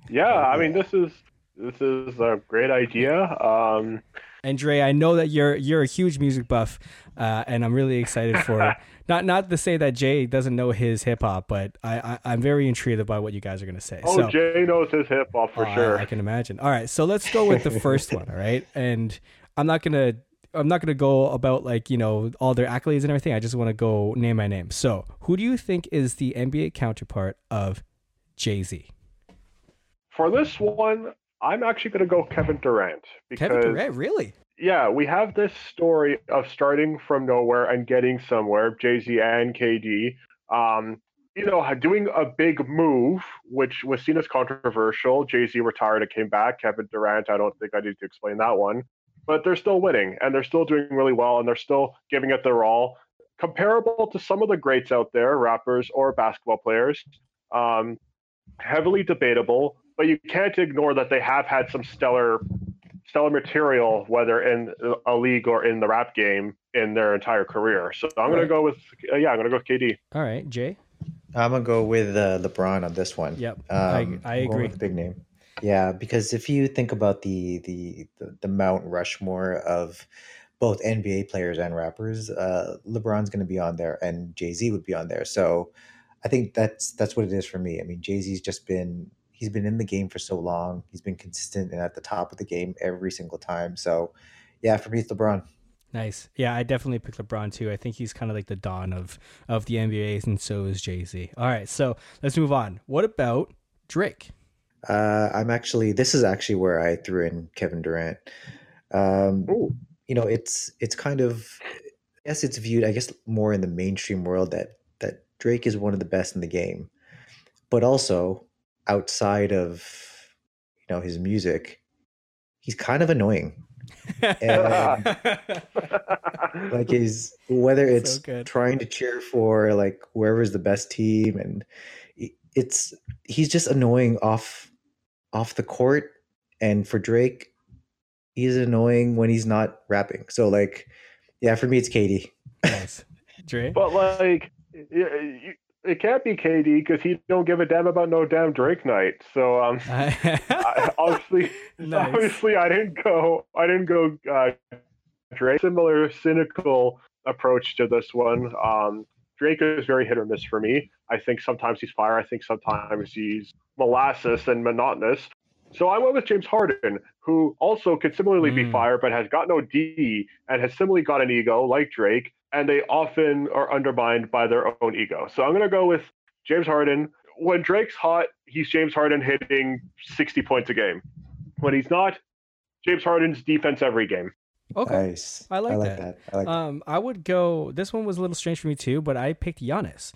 Yeah, I mean this is this is a great idea. Um, and Dre, I know that you're you're a huge music buff, uh, and I'm really excited for not not to say that Jay doesn't know his hip hop, but I, I am very intrigued by what you guys are gonna say. Oh, so, Jay knows his hip hop for uh, sure. I, I can imagine. All right, so let's go with the first one. All right, and I'm not gonna I'm not gonna go about like you know all their accolades and everything. I just want to go name by name. So, who do you think is the NBA counterpart of Jay Z? For this one, I'm actually going to go Kevin Durant. Because, Kevin Durant, really? Yeah, we have this story of starting from nowhere and getting somewhere, Jay Z and KD. Um, you know, doing a big move, which was seen as controversial. Jay Z retired and came back. Kevin Durant, I don't think I need to explain that one. But they're still winning and they're still doing really well and they're still giving it their all. Comparable to some of the greats out there, rappers or basketball players. Um, heavily debatable, but you can't ignore that they have had some stellar stellar material, whether in a league or in the rap game, in their entire career. So I'm going to go with uh, yeah, I'm going to go with KD. All right, Jay. I'm gonna go with uh, LeBron on this one. Yep, um, I, I agree. With the big name. Yeah, because if you think about the the the, the Mount Rushmore of both NBA players and rappers, uh, LeBron's going to be on there, and Jay Z would be on there. So I think that's that's what it is for me. I mean, Jay Z's just been he's been in the game for so long. He's been consistent and at the top of the game every single time. So, yeah, for me, it's LeBron. Nice. Yeah, I definitely pick LeBron too. I think he's kind of like the dawn of of the NBA, and so is Jay Z. All right, so let's move on. What about Drake? Uh, I'm actually. This is actually where I threw in Kevin Durant. Um, you know, it's it's kind of. Yes, it's viewed. I guess more in the mainstream world that that Drake is one of the best in the game, but also outside of you know his music, he's kind of annoying. and, like he's whether it's so trying to cheer for like whoever's the best team and it's he's just annoying off off the court and for Drake he's annoying when he's not rapping. So like yeah, for me it's KD. Nice. Drake. But like it can't be KD because he don't give a damn about no damn Drake night. So um, I, obviously, nice. obviously, I didn't go. I didn't go uh, Drake. Similar cynical approach to this one. Um, Drake is very hit or miss for me. I think sometimes he's fire. I think sometimes he's molasses and monotonous. So I went with James Harden, who also could similarly mm. be fire, but has got no D and has similarly got an ego like Drake and they often are undermined by their own ego. So I'm going to go with James Harden. When Drake's hot, he's James Harden hitting 60 points a game. When he's not, James Harden's defense every game. Okay, nice. I like, I like that. that. I like um, that. I would go. This one was a little strange for me too, but I picked Giannis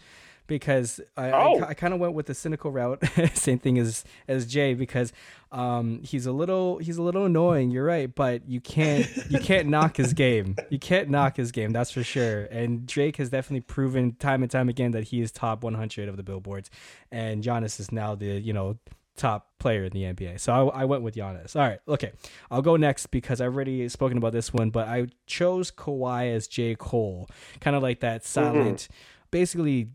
because I, oh. I, I kind of went with the cynical route, same thing as as Jay, because um, he's a little he's a little annoying. You're right, but you can't you can't knock his game. You can't knock his game. That's for sure. And Drake has definitely proven time and time again that he is top 100 of the billboards, and Giannis is now the you know top player in the NBA. So I, I, went with Giannis. All right, okay. I'll go next because I've already spoken about this one, but I chose Kawhi as J. Cole, kind of like that silent, mm-hmm. basically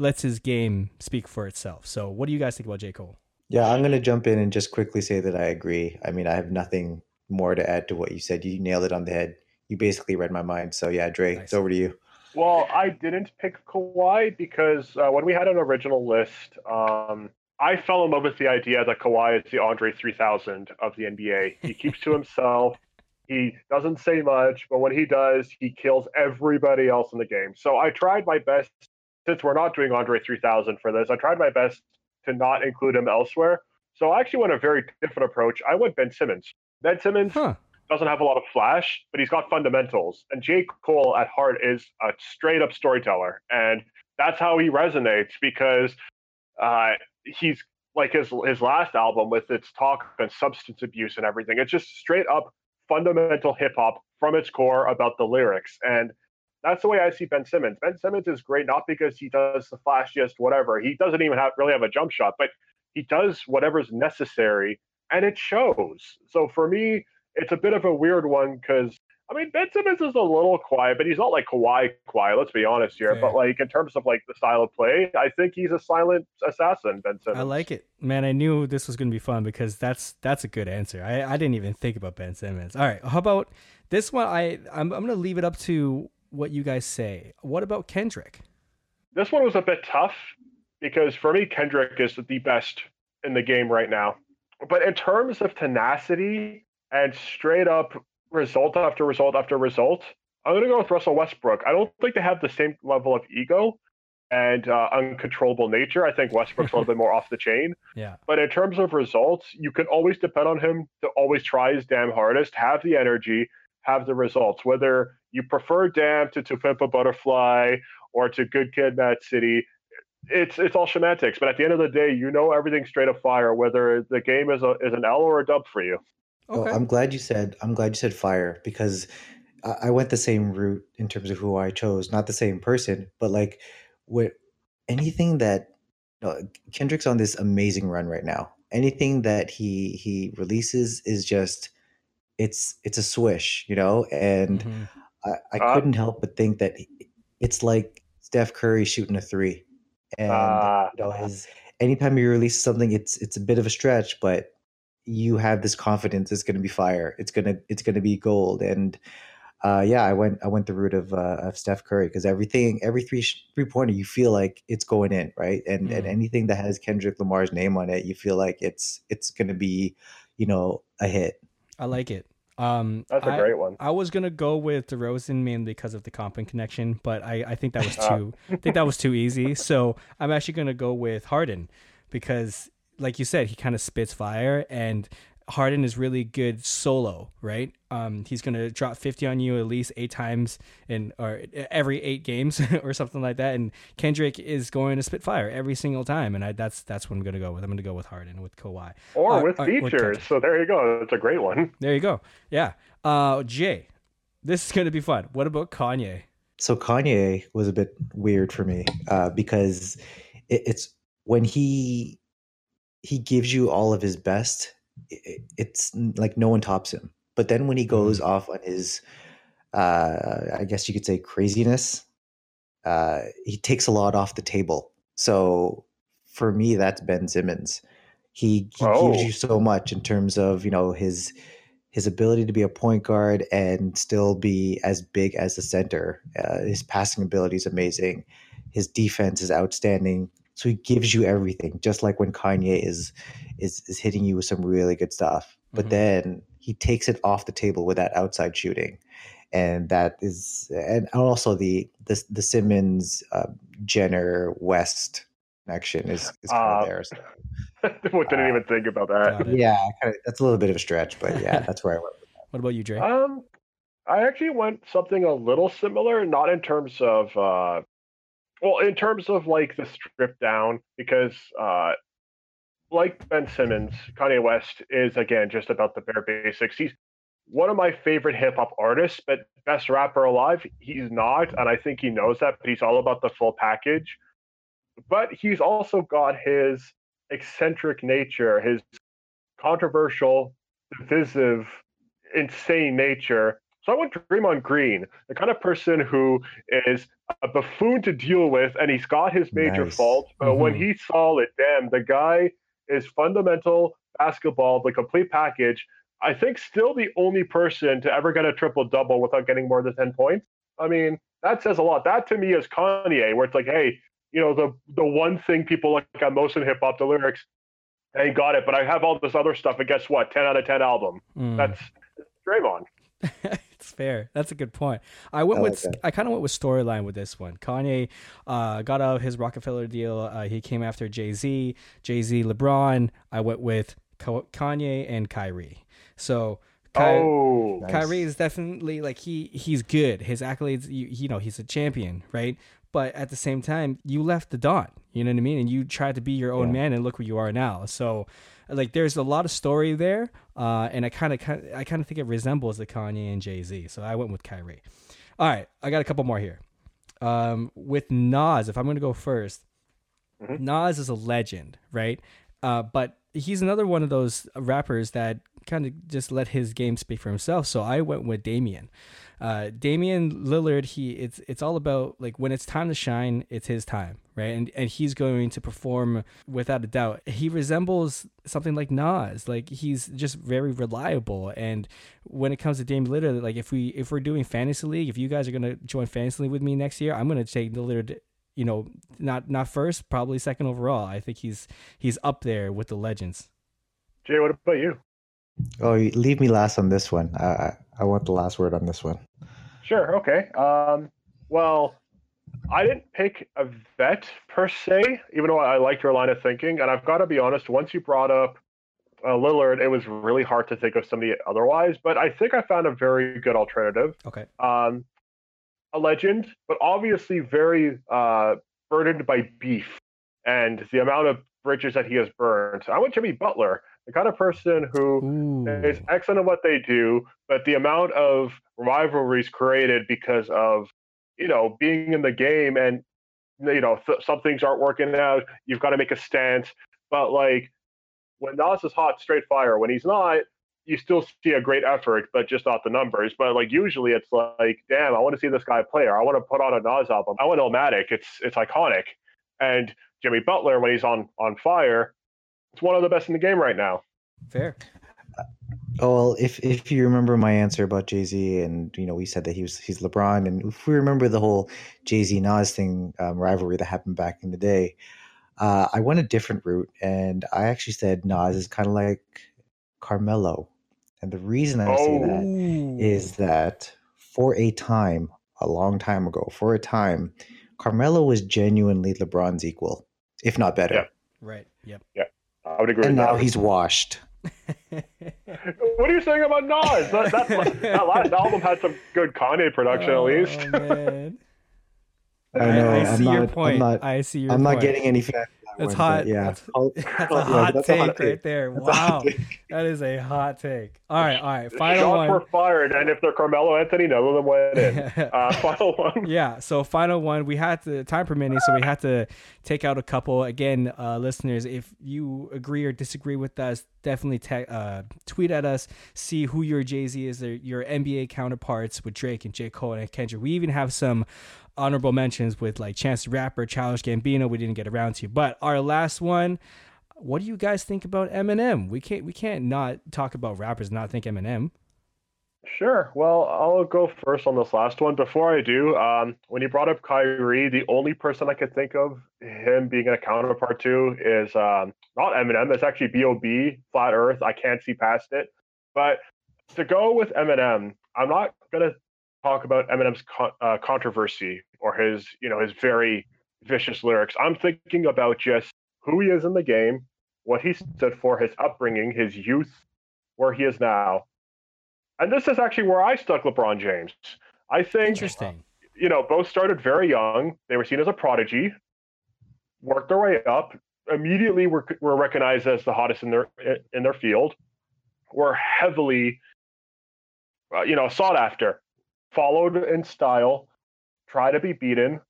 lets his game speak for itself. So, what do you guys think about J. Cole? Yeah, I'm going to jump in and just quickly say that I agree. I mean, I have nothing more to add to what you said. You nailed it on the head. You basically read my mind. So, yeah, Dre, nice. it's over to you. Well, I didn't pick Kawhi because uh, when we had an original list, um, I fell in love with the idea that Kawhi is the Andre 3000 of the NBA. He keeps to himself. He doesn't say much, but when he does, he kills everybody else in the game. So I tried my best, since we're not doing Andre 3000 for this, I tried my best to not include him elsewhere. So I actually went a very different approach. I went Ben Simmons. Ben Simmons huh. doesn't have a lot of flash, but he's got fundamentals. And J. Cole at heart is a straight up storyteller. And that's how he resonates because uh, he's like his his last album with its talk on substance abuse and everything. It's just straight up fundamental hip hop from its core about the lyrics. And that's the way I see Ben Simmons. Ben Simmons is great not because he does the flashiest whatever. He doesn't even have really have a jump shot, but he does whatever's necessary and it shows. So for me, it's a bit of a weird one because I mean, Ben Simmons is a little quiet, but he's not like Kawhi quiet. Let's be honest here. Yeah. But like in terms of like the style of play, I think he's a silent assassin. Ben Simmons. I like it, man. I knew this was going to be fun because that's that's a good answer. I, I didn't even think about Ben Simmons. All right, how about this one? I I'm I'm going to leave it up to what you guys say. What about Kendrick? This one was a bit tough because for me, Kendrick is the best in the game right now. But in terms of tenacity and straight up result after result after result, I'm going to go with Russell Westbrook. I don't think they have the same level of ego and uh, uncontrollable nature. I think Westbrook's a little bit more off the chain. Yeah. But in terms of results, you can always depend on him to always try his damn hardest, have the energy, have the results. Whether you prefer Damn to To Pimp a Butterfly or to Good Kid, Mad City, it's it's all semantics. But at the end of the day, you know everything straight up fire, whether the game is a is an L or a dub for you. Okay. Well, I'm glad you said I'm glad you said fire because I, went the same route in terms of who I chose. Not the same person, but like with anything that you know, Kendrick's on this amazing run right now. Anything that he he releases is just it's it's a swish, you know. And mm-hmm. I, I uh, couldn't help but think that it's like Steph Curry shooting a three, and uh, you know his anytime he releases something, it's it's a bit of a stretch, but you have this confidence it's going to be fire. It's gonna it's gonna be gold. And uh, yeah, I went I went the route of uh, of Steph Curry because everything every three three pointer you feel like it's going in right, and mm. and anything that has Kendrick Lamar's name on it, you feel like it's it's going to be you know a hit. I like it. Um, That's a I, great one. I was gonna go with DeRozan mainly because of the comp and connection, but I, I think that was too I think that was too easy. So I'm actually gonna go with Harden because like you said, he kind of spits fire, and Harden is really good solo, right? Um, he's gonna drop fifty on you at least eight times in or every eight games or something like that. And Kendrick is going to spit fire every single time, and I, that's that's what I'm gonna go with. I'm gonna go with Harden with Kawhi or uh, with uh, features. With so there you go. It's a great one. There you go. Yeah. Uh, Jay, this is gonna be fun. What about Kanye? So Kanye was a bit weird for me uh, because it, it's when he he gives you all of his best. It's like no one tops him. But then when he goes mm-hmm. off on his, uh, I guess you could say craziness, uh, he takes a lot off the table. So for me, that's Ben Simmons. He, he oh. gives you so much in terms of you know his his ability to be a point guard and still be as big as a center. Uh, his passing ability is amazing. His defense is outstanding. So he gives you everything, just like when Kanye is is is hitting you with some really good stuff. But mm-hmm. then he takes it off the table with that outside shooting, and that is and also the the the Simmons uh, Jenner West connection is is kind uh, of there. So. didn't uh, even think about that. Yeah, kind of, that's a little bit of a stretch, but yeah, that's where I went. What about you, Dre? Um, I actually went something a little similar, not in terms of uh, well, in terms of like the strip down, because uh, like Ben Simmons, Kanye West is again just about the bare basics. He's one of my favorite hip hop artists, but best rapper alive, he's not, and I think he knows that. But he's all about the full package. But he's also got his eccentric nature, his controversial, divisive, insane nature so I want Draymond Green, the kind of person who is a buffoon to deal with, and he's got his major nice. faults. But mm-hmm. when he's solid, damn, the guy is fundamental basketball, the complete package. I think still the only person to ever get a triple double without getting more than 10 points. I mean, that says a lot. That to me is Kanye, where it's like, hey, you know, the the one thing people look at most in hip hop, the lyrics. Ain't got it, but I have all this other stuff. And guess what? Ten out of ten album. Mm. That's Draymond. it's fair. That's a good point. I went I like with that. I kind of went with storyline with this one. Kanye uh, got out of his Rockefeller deal. Uh, he came after Jay Z, Jay Z, LeBron. I went with Kanye and Kyrie. So. Ky- oh, Nice. Kyrie is definitely like he he's good. His accolades, you, you know, he's a champion, right? But at the same time, you left the Don. You know what I mean? And you tried to be your own Yeah. man, and look where you are now. So, like, there's a lot of story there, uh, and I kind of I kind of think it resembles the Kanye and Jay Z. So I went with Kyrie. All right, I got a couple more here. Um, with Nas, if I'm going to go 1st Mhm. Nas is a legend, right? Uh, but he's another one of those rappers that kind of just let his game speak for himself. So I went with Damian. Uh, Damian Lillard, he it's it's all about like when it's time to shine, it's his time, right? And and he's going to perform without a doubt. He resembles something like Nas, like he's just very reliable. And when it comes to Damian Lillard, like if we if we're doing fantasy league, if you guys are gonna join fantasy league with me next year, I'm gonna take Lillard. You know, not not first, probably second overall. I think he's he's up there with the legends. Jay, what about you? Oh, leave me last on this one. I I, I want the last word on this one. Sure. Okay. Um, well, I didn't pick a vet per se, even though I liked your line of thinking. And I've got to be honest, once you brought up uh, Lillard, it was really hard to think of somebody otherwise. But I think I found a very good alternative. Okay. Um, a legend, but obviously very uh, burdened by beef and the amount of bridges that he has burned. I went Jimmy Butler, the kind of person who Ooh. is excellent at what they do, but the amount of rivalries created because of you know being in the game and you know th- some things aren't working out. You've got to make a stance, but like when Nas is hot, straight fire. When he's not, you still see a great effort, but just not the numbers. But like usually, it's like, damn, I want to see this guy play, or I want to put on a Nas album. I want Illmatic. It's it's iconic. And Jimmy Butler, when he's on on fire, it's one of the best in the game right now. Fair. Oh, well, if if you remember my answer about Jay Z, and you know, we said that he was he's LeBron, and if we remember the whole Jay Z Nas thing um, rivalry that happened back in the day, uh, I went a different route, and I actually said Nas is kind of like Carmelo, and the reason I say that is that for a time, a long time ago, for a time, Carmelo was genuinely LeBron's equal, if not better, Yeah. right. Yep. I would agree. and with now that. he's washed. What are you saying about Nas? That, that, that last album had some good Kanye production, at oh, least. Oh, man. I I, know. I I'm see your not- I'm point. not- I see your I'm point. not getting any fan. That's hot. but Yeah, That's- I'll- That's yeah, a hot that's take a hot right take. there. That's Wow. That is a hot take. All right, all right. Final Shots one. were fired, and if they're Carmelo Anthony, none of them went in. Uh, final one. yeah so final one we had to time permitting so we had to take out a couple again uh, listeners if you agree or disagree with us definitely te- uh, tweet at us see who your jay-z is their, your nba counterparts with drake and j cole and kendrick we even have some honorable mentions with like chance the rapper childish gambino we didn't get around to but our last one what do you guys think about eminem we can't we can't not talk about rappers and not think eminem Sure. Well, I'll go first on this last one. Before I do, um, when you brought up Kyrie, the only person I could think of him being a counterpart to is um, not Eminem. It's actually B.O.B. Flat Earth. I can't see past it. But to go with Eminem, I'm not gonna talk about Eminem's con- uh, controversy or his, you know, his very vicious lyrics. I'm thinking about just who he is in the game, what he stood for, his upbringing, his youth, where he is now. And this is actually where I stuck LeBron James. I think interesting you know, both started very young. They were seen as a prodigy, worked their way up. Immediately, were were recognized as the hottest in their in their field. Were heavily, uh, you know, sought after. Followed in style, try to be beaten.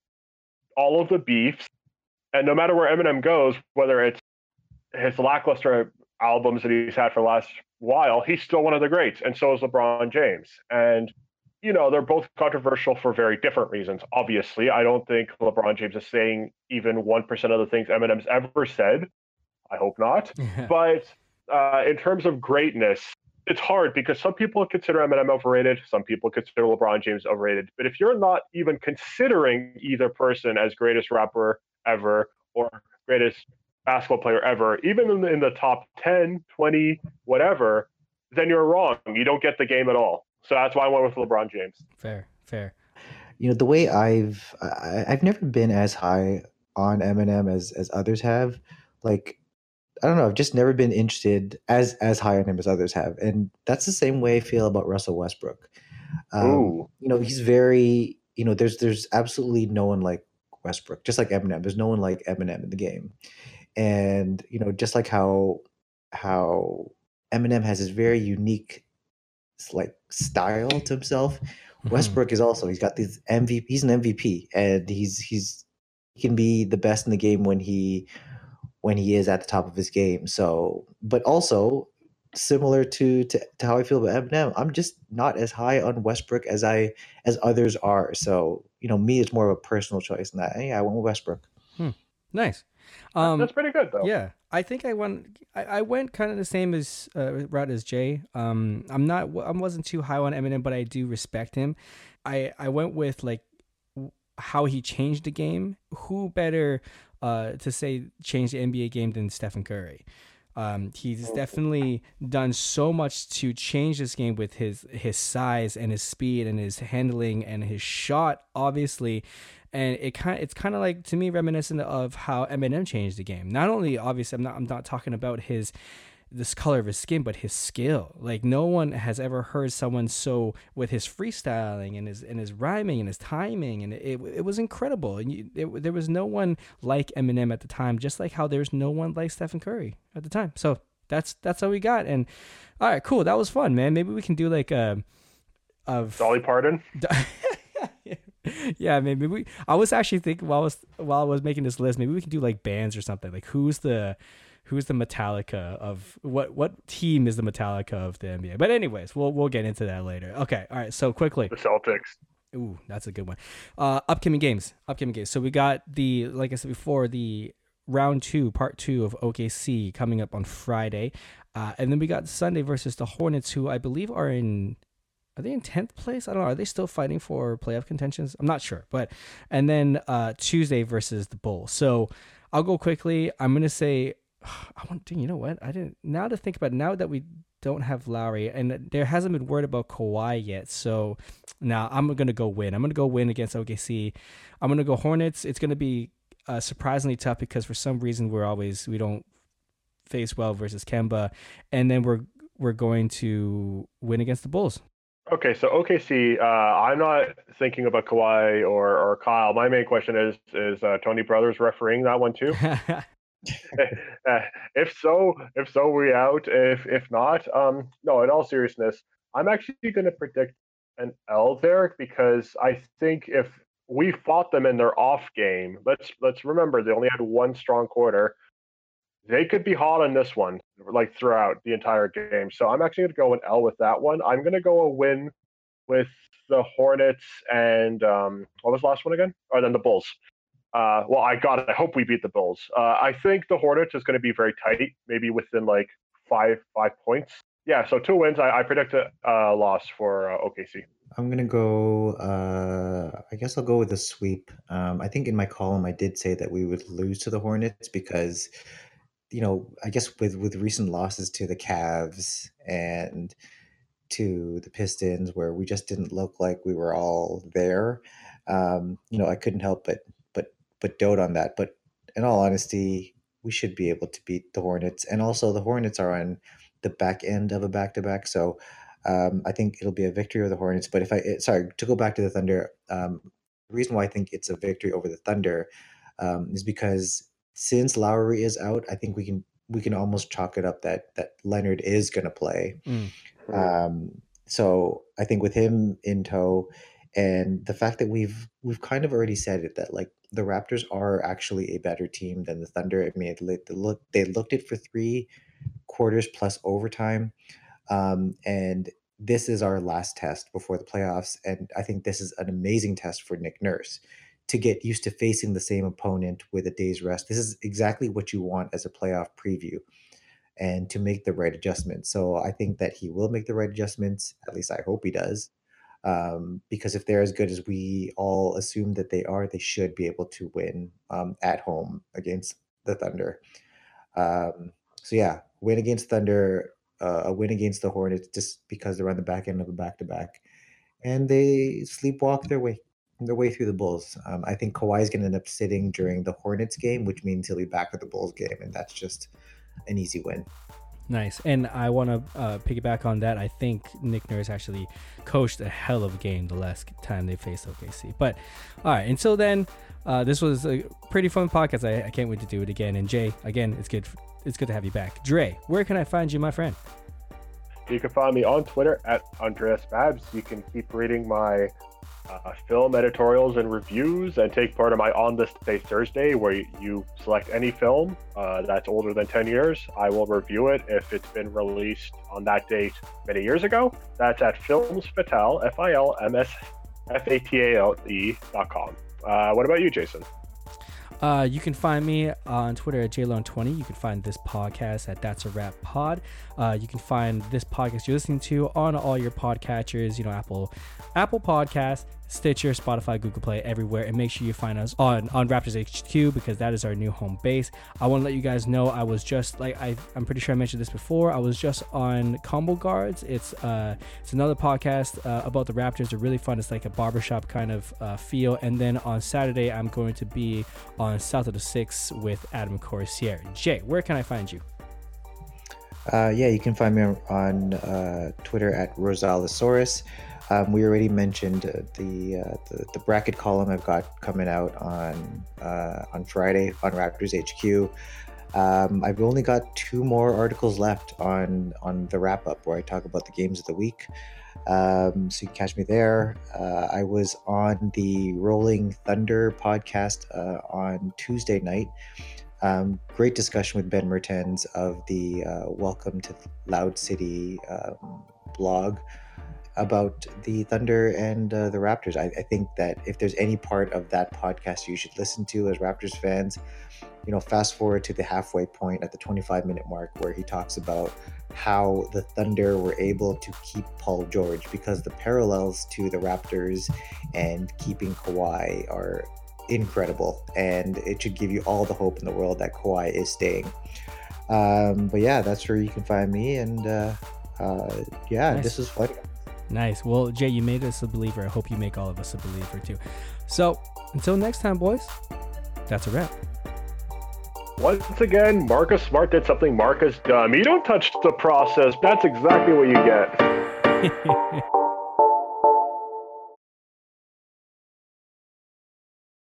All of the beefs, and no matter where Eminem goes, whether it's his lackluster albums that he's had for the last while, he's still one of the greats, and so is LeBron James. And you know, they're both controversial for very different reasons. Obviously, I don't think LeBron James is saying even 1% of the things Eminem's ever said. I hope not. But uh, in terms of greatness, it's hard because some people consider Eminem overrated, some people consider LeBron James overrated. But if you're not even considering either person as greatest rapper ever or greatest basketball player ever, even in the, in the top 10, 20, whatever, then you're wrong. You don't get the game at all. So that's why I went with LeBron James. Fair, fair. You know, the way I've I, I've never been as high on Eminem as as others have. Like I don't know, I've just never been interested as as high on him as others have, and that's the same way I feel about Russell Westbrook. Um, you know, he's very you know, there's there's absolutely no one like Westbrook, just like Eminem. There's no one like Eminem in the game, and you know, just like how how Eminem has this very unique like style to himself. Mhm. Westbrook is also he's got these MVP. He's an MVP, and he's he's he can be the best in the game when he when he is at the top of his game. So, but also similar to, to to how I feel about Eminem, I'm just not as high on Westbrook as I as others are. So, you know, me it's more of a personal choice than that. Yeah, I went with Westbrook. Hmm. Nice. Um, that's pretty good though. Yeah, I think I went. I, I went kind of the same as uh, route as Jay. Um, I'm not. I wasn't too high on Eminem, but I do respect him. I I went with like how he changed the game. Who better uh, to say change the NBA game than Stephen Curry? Um, he's definitely done so much to change this game with his his size and his speed and his handling and his shot, obviously. And it kind it's kind of like to me reminiscent of how Eminem changed the game. Not only obviously I'm not I'm not talking about his this color of his skin, but his skill. Like no one has ever heard someone so with his freestyling and his and his rhyming and his timing, and it it was incredible. And you, it, there was no one like Eminem at the time, just like how there's no one like Stephen Curry at the time. So that's that's how we got. And all right, cool. That was fun, man. Maybe we can do like a of Dolly Parton. yeah, maybe we. I was actually thinking while I was while I was making this list, maybe we can do like bands or something. Like who's the who's the Metallica of what what team is the Metallica of the NBA? But anyways, we'll we'll get into that later. Okay, all right. So quickly, The Celtics. Ooh, that's a good one. Uh, upcoming games, upcoming games. So we got the, like I said before, the round two, part two of OKC coming up on Friday, uh, and then we got Sunday versus the Hornets, who I believe are in, are they in tenth place? I don't know. Are they still fighting for playoff contentions? I'm not sure, but and then uh, Tuesday versus the Bulls. So I'll go quickly. I'm gonna say, I want to. You know what? I didn't. Now to think about it, now that we don't have Lowry, and there hasn't been word about Kawhi yet. So now I'm gonna go win. I'm gonna go win against OKC. I'm gonna go Hornets. It's gonna be uh, surprisingly tough because for some reason we're always we don't face well versus Kemba, and then we're we're going to win against the Bulls. Okay, so OKC, uh, I'm not thinking about Kawhi or, or Kyle. My main question is is uh, Tony Brothers refereeing that one too? If so, if so, we out. If if not, um, no. In all seriousness, I'm actually going to predict an L there because I think if we fought them in their off game, let's let's remember they only had one strong quarter. They could be hot on this one, like throughout the entire game. So I'm actually going to go an L with that one. I'm going to go a win with the Hornets and um, what was the last one again? Or then the Bulls. Uh, well, I got it. I hope we beat the Bulls. Uh, I think the Hornets is going to be very tight, maybe within like five five points. Yeah, so two wins. I, I predict a loss for uh, OKC. I'm gonna go. Uh, I guess I'll go with a sweep. Um, I think in my column I did say that we would lose to the Hornets because, you know, I guess with with recent losses to the Cavs and to the Pistons, where we just didn't look like we were all there. Um, you know, I couldn't help but but dote on that. But in all honesty, we should be able to beat the Hornets, and also the Hornets are on the back end of a back to back, so. Um, I think it'll be a victory over the Hornets. But if I, sorry, to go back to the Thunder, um, the reason why I think it's a victory over the Thunder um, is because since Lowry is out, I think we can we can almost chalk it up that that Leonard is going to play. Mm. Um, so I think with him in tow, and the fact that we've we've kind of already said it that like the Raptors are actually a better team than the Thunder. I mean, they look they looked it for three quarters plus overtime. Um, and this is our last test before the playoffs. And I think this is an amazing test for Nick Nurse to get used to facing the same opponent with a day's rest. This is exactly what you want as a playoff preview and to make the right adjustments. So I think that he will make the right adjustments. At least I hope he does. Um, because if they're as good as we all assume that they are, they should be able to win um, at home against the Thunder. Um, so yeah, win against Thunder, uh, a win against the Hornets, just because they're on the back end of a back to back, and they sleepwalk their way their way through the Bulls. Um, I think Kawhi is going to end up sitting during the Hornets game, which means he'll be back for the Bulls game, and that's just an easy win. Nice. And I want to uh, piggyback on that. I think Nick Nurse actually coached a hell of a game the last time they faced OKC. But all right, until then, uh, this was a pretty fun podcast. I, I, can't wait to do it again. And Jay, again, it's good. It's good to have you back. Dre, where can I find you, my friend? You can find me on Twitter at Andreas Babs. You can keep reading my uh, film editorials and reviews and take part in my On This Day Thursday, where you select any film uh, that's older than 10 years. I will review it if it's been released on that date many years ago. That's at Films Fatale, F I L M S F A T A L E dot com. Uh, what about you, Jason? Uh, you can find me on Twitter at JLone20. You can find this podcast at That's a Wrap Pod. Uh, you can find this podcast you're listening to on all your podcatchers, you know, Apple, Apple Podcast, Stitcher, Spotify, Google Play, everywhere. And make sure you find us on, on Raptors HQ because that is our new home base. I want to let you guys know I was just like I, I'm pretty sure I mentioned this before. I was just on Combo Guards. It's uh it's another podcast uh, about the Raptors. They're really fun. It's like a barbershop kind of uh, feel. And then on Saturday I'm going to be on South of the Six with Adam Corsier. Jay, where can I find you? Uh, yeah, you can find me on uh, Twitter at Rosalosaurus. Um, we already mentioned uh, the, uh, the, the bracket column I've got coming out on uh, on Friday on Raptors HQ. Um, I've only got two more articles left on on the wrap up where I talk about the games of the week. Um, so you can catch me there. Uh, I was on the Rolling Thunder podcast uh, on Tuesday night. Um, great discussion with Ben Mertens of the uh, Welcome to Loud City um, blog about the Thunder and uh, the Raptors. I, I, think that if there's any part of that podcast you should listen to as Raptors fans, you know, fast forward to the halfway point at the 25 minute mark where he talks about how the Thunder were able to keep Paul George because the parallels to the Raptors and keeping Kawhi are incredible. And it should give you all the hope in the world that Kawhi is staying. Um, but yeah, that's where you can find me. And uh, uh, yeah, nice. this is fun. Nice. Well, Jay, you made us a believer. I hope you make all of us a believer too. So until next time, boys, that's a wrap. Once again, Marcus Smart did something Marcus dumb. You don't touch the process. That's exactly what you get.